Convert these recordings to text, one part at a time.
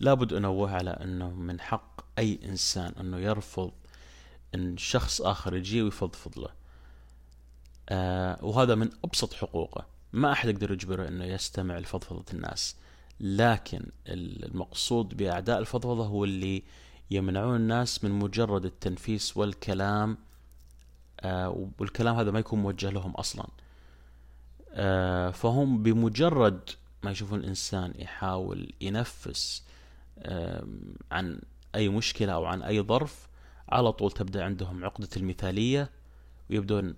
لابد أنوه على أنه من حق أي إنسان أنه يرفض أن شخص آخر يجي ويفضفض له آه وهذا من أبسط حقوقه. ما أحد يقدر يجبره أنه يستمع لفضفضة الناس. لكن المقصود بأعداء الفضفضة هو اللي يمنعون الناس من مجرد التنفيس والكلام آه والكلام هذا ما يكون موجه لهم أصلا. آه فهم بمجرد ما يشوفون الإنسان يحاول ينفس عن أي مشكلة أو عن أي ظرف على طول تبدأ عندهم عقدة المثالية ويبدون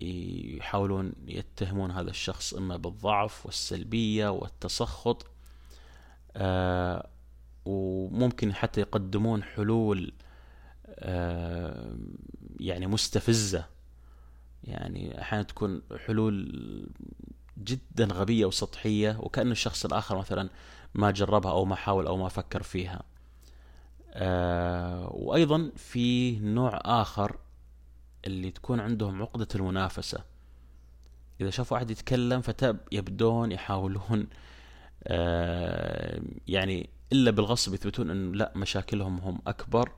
يحاولون يتهمون هذا الشخص إما بالضعف والسلبية والتسخط آه وممكن حتى يقدمون حلول آه يعني مستفزة. يعني أحيانا تكون حلول جدا غبية وسطحية وكأن الشخص الآخر مثلا ما جربها أو ما حاول أو ما فكر فيها. آه وأيضا في نوع آخر اللي تكون عندهم عقدة المنافسة. إذا شافوا أحد يتكلم فتب يبدون يحاولون آه يعني إلا بالغصب يثبتون أنه لا مشاكلهم هم أكبر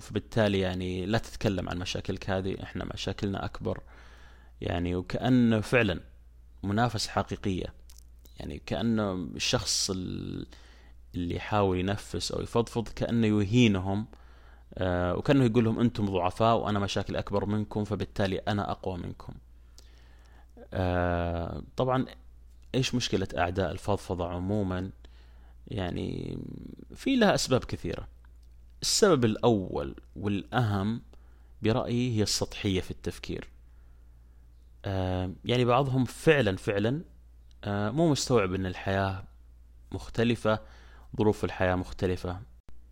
فبالتالي يعني لا تتكلم عن مشاكلك هذه إحنا مشاكلنا أكبر. يعني وكأنه فعلا منافسة حقيقية. يعني كأنه الشخص اللي يحاول ينفس أو يفضفض كأنه يهينهم آه وكأنه يقول لهم أنتم ضعفاء وأنا مشاكل أكبر منكم فبالتالي أنا أقوى منكم. آه طبعا إيش مشكلة أعداء الفضفضة عموما؟ يعني في لها أسباب كثيرة. السبب الأول والأهم برأيي هي السطحية في التفكير. يعني بعضهم فعلا فعلا آه مو مستوعب أن الحياة مختلفة ظروف الحياة مختلفة.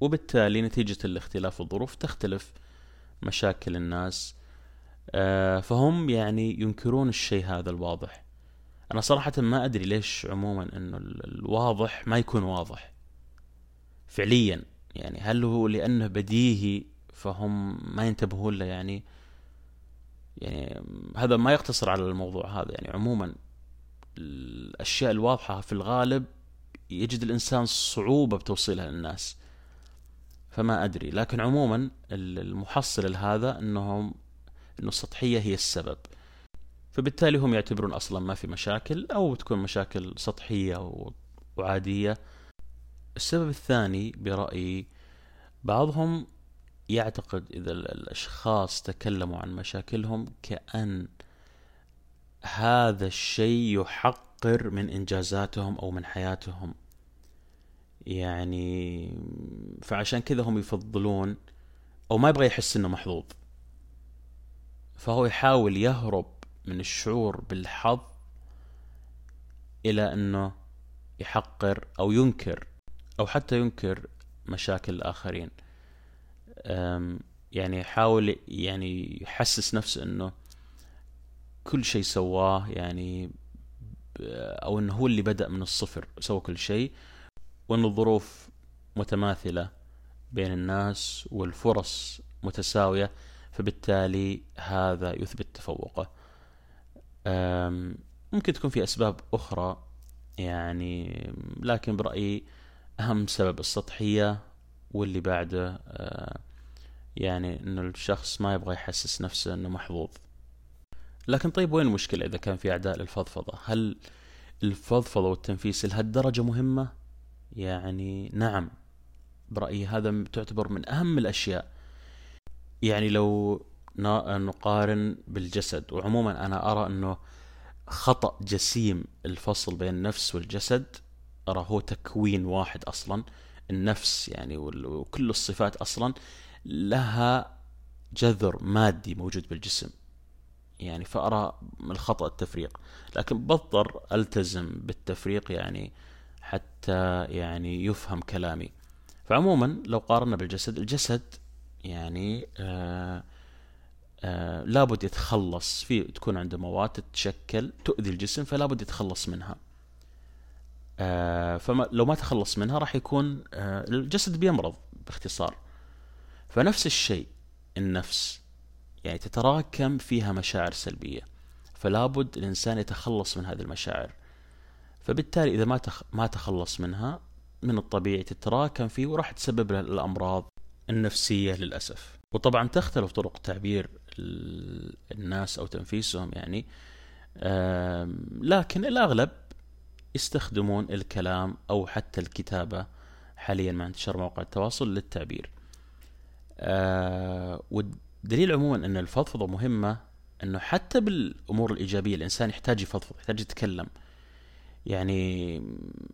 وبالتالي نتيجة الاختلاف الظروف تختلف مشاكل الناس. آه فهم يعني ينكرون الشيء هذا الواضح. أنا صراحة ما أدري ليش عموما أنه الواضح ما يكون واضح. فعليا يعني هل هو لأنه بديهي فهم ما ينتبهون له؟ يعني يعني هذا ما يقتصر على الموضوع هذا. يعني عموما الأشياء الواضحة في الغالب يجد الإنسان صعوبة بتوصيلها للناس. فما أدري. لكن عموما المحصل لهذا أنهم أنه السطحية هي السبب. فبالتالي هم يعتبرون أصلا ما في مشاكل أو تكون مشاكل سطحية وعادية. السبب الثاني برأيي بعضهم يعتقد إذا الأشخاص تكلموا عن مشاكلهم كأن هذا الشيء يحقر من إنجازاتهم أو من حياتهم. يعني فعشان كذا هم يفضلون أو ما يبغى يحس إنه محظوظ. فهو يحاول يهرب من الشعور بالحظ إلى أنه يحقر أو ينكر أو حتى ينكر مشاكل الآخرين. يعني يحاول يعني يحسس نفسه أنه كل شيء سواه يعني أو أنه هو اللي بدأ من الصفر سوى كل شيء. وأن الظروف متماثلة بين الناس والفرص متساوية فبالتالي هذا يثبت تفوقه. ممكن تكون في أسباب أخرى يعني لكن برأيي أهم سبب السطحية واللي بعده آه، يعني إنه الشخص ما يبغى يحسس نفسه إنه محظوظ. لكن طيب وين المشكلة إذا كان في أعداء للفضفضة؟ هل الفضفضة والتنفيس لهالدرجة مهمة؟ يعني نعم برأيي هذا تعتبر من أهم الأشياء. يعني لو نقارن بالجسد وعموما أنا أرى أنه خطأ جسيم الفصل بين النفس والجسد أرى هو تكوين واحد أصلا. النفس يعني وكل الصفات أصلا لها جذر مادي موجود بالجسم. يعني فأرى من الخطأ التفريق. لكن بضطر ألتزم بالتفريق يعني حتى يعني يفهم كلامي. فعموما لو قارنا بالجسد الجسد يعني آآ آآ لابد يتخلص. في تكون عنده مواد تتشكل تؤذي الجسم فلا بد يتخلص منها. فلو ما تخلص منها راح يكون الجسد بيمرض باختصار. فنفس الشيء النفس يعني تتراكم فيها مشاعر سلبية. فلا بد الإنسان يتخلص من هذه المشاعر. فبالتالي إذا ما ما تخلص منها من الطبيعي تتراكم فيه وراح تسبب له الأمراض النفسية للأسف. وطبعا تختلف طرق تعبير الناس أو تنفيسهم يعني. لكن الأغلب يستخدمون الكلام أو حتى الكتابة حاليا مع انتشار مواقع التواصل للتعبير. آه، والدليل عموما أن الفضفضة مهمة أنه حتى بالأمور الإيجابية الإنسان يحتاج يفضفض يحتاج يتكلم. يعني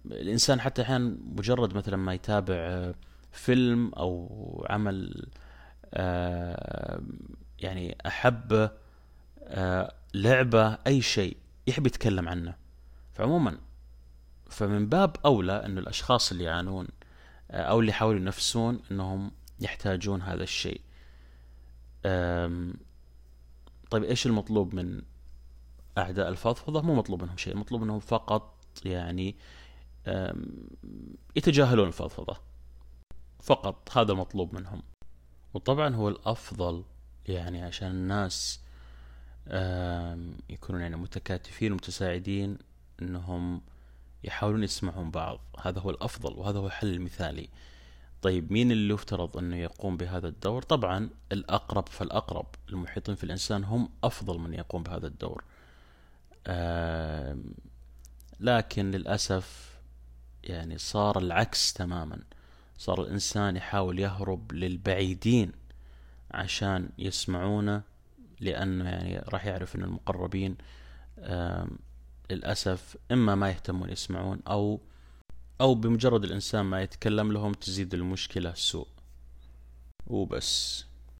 الإنسان حتى أحيانا مجرد مثلا ما يتابع فيلم أو عمل آه، يعني أحب آه، لعبة أي شيء يحب يتكلم عنه. فعموما فمن باب أولى أن الأشخاص اللي يعانون آه، أو اللي يحاولوا ينفسون أنهم يحتاجون هذا الشيء. طيب إيش المطلوب من أعداء الفضفضة مو مطلوب منهم شيء مطلوب منهم فقط يعني يتجاهلون الفضفضة. فقط هذا مطلوب منهم. وطبعا هو الأفضل يعني عشان الناس يكونون يعني متكاتفين ومتساعدين إنهم يحاولون يسمعون بعض. هذا هو الأفضل وهذا هو الحل المثالي. طيب مين اللي يفترض إنه يقوم بهذا الدور؟ طبعا الأقرب فالأقرب المحيطين في الإنسان هم أفضل من يقوم بهذا الدور. لكن للأسف يعني صار العكس تماما. صار الإنسان يحاول يهرب للبعيدين عشان يسمعونه لأنه يعني راح يعرف أن المقربين للأسف إما ما يهتمون يسمعون أو أو بمجرد الإنسان ما يتكلم لهم تزيد المشكلة سوء. وبس.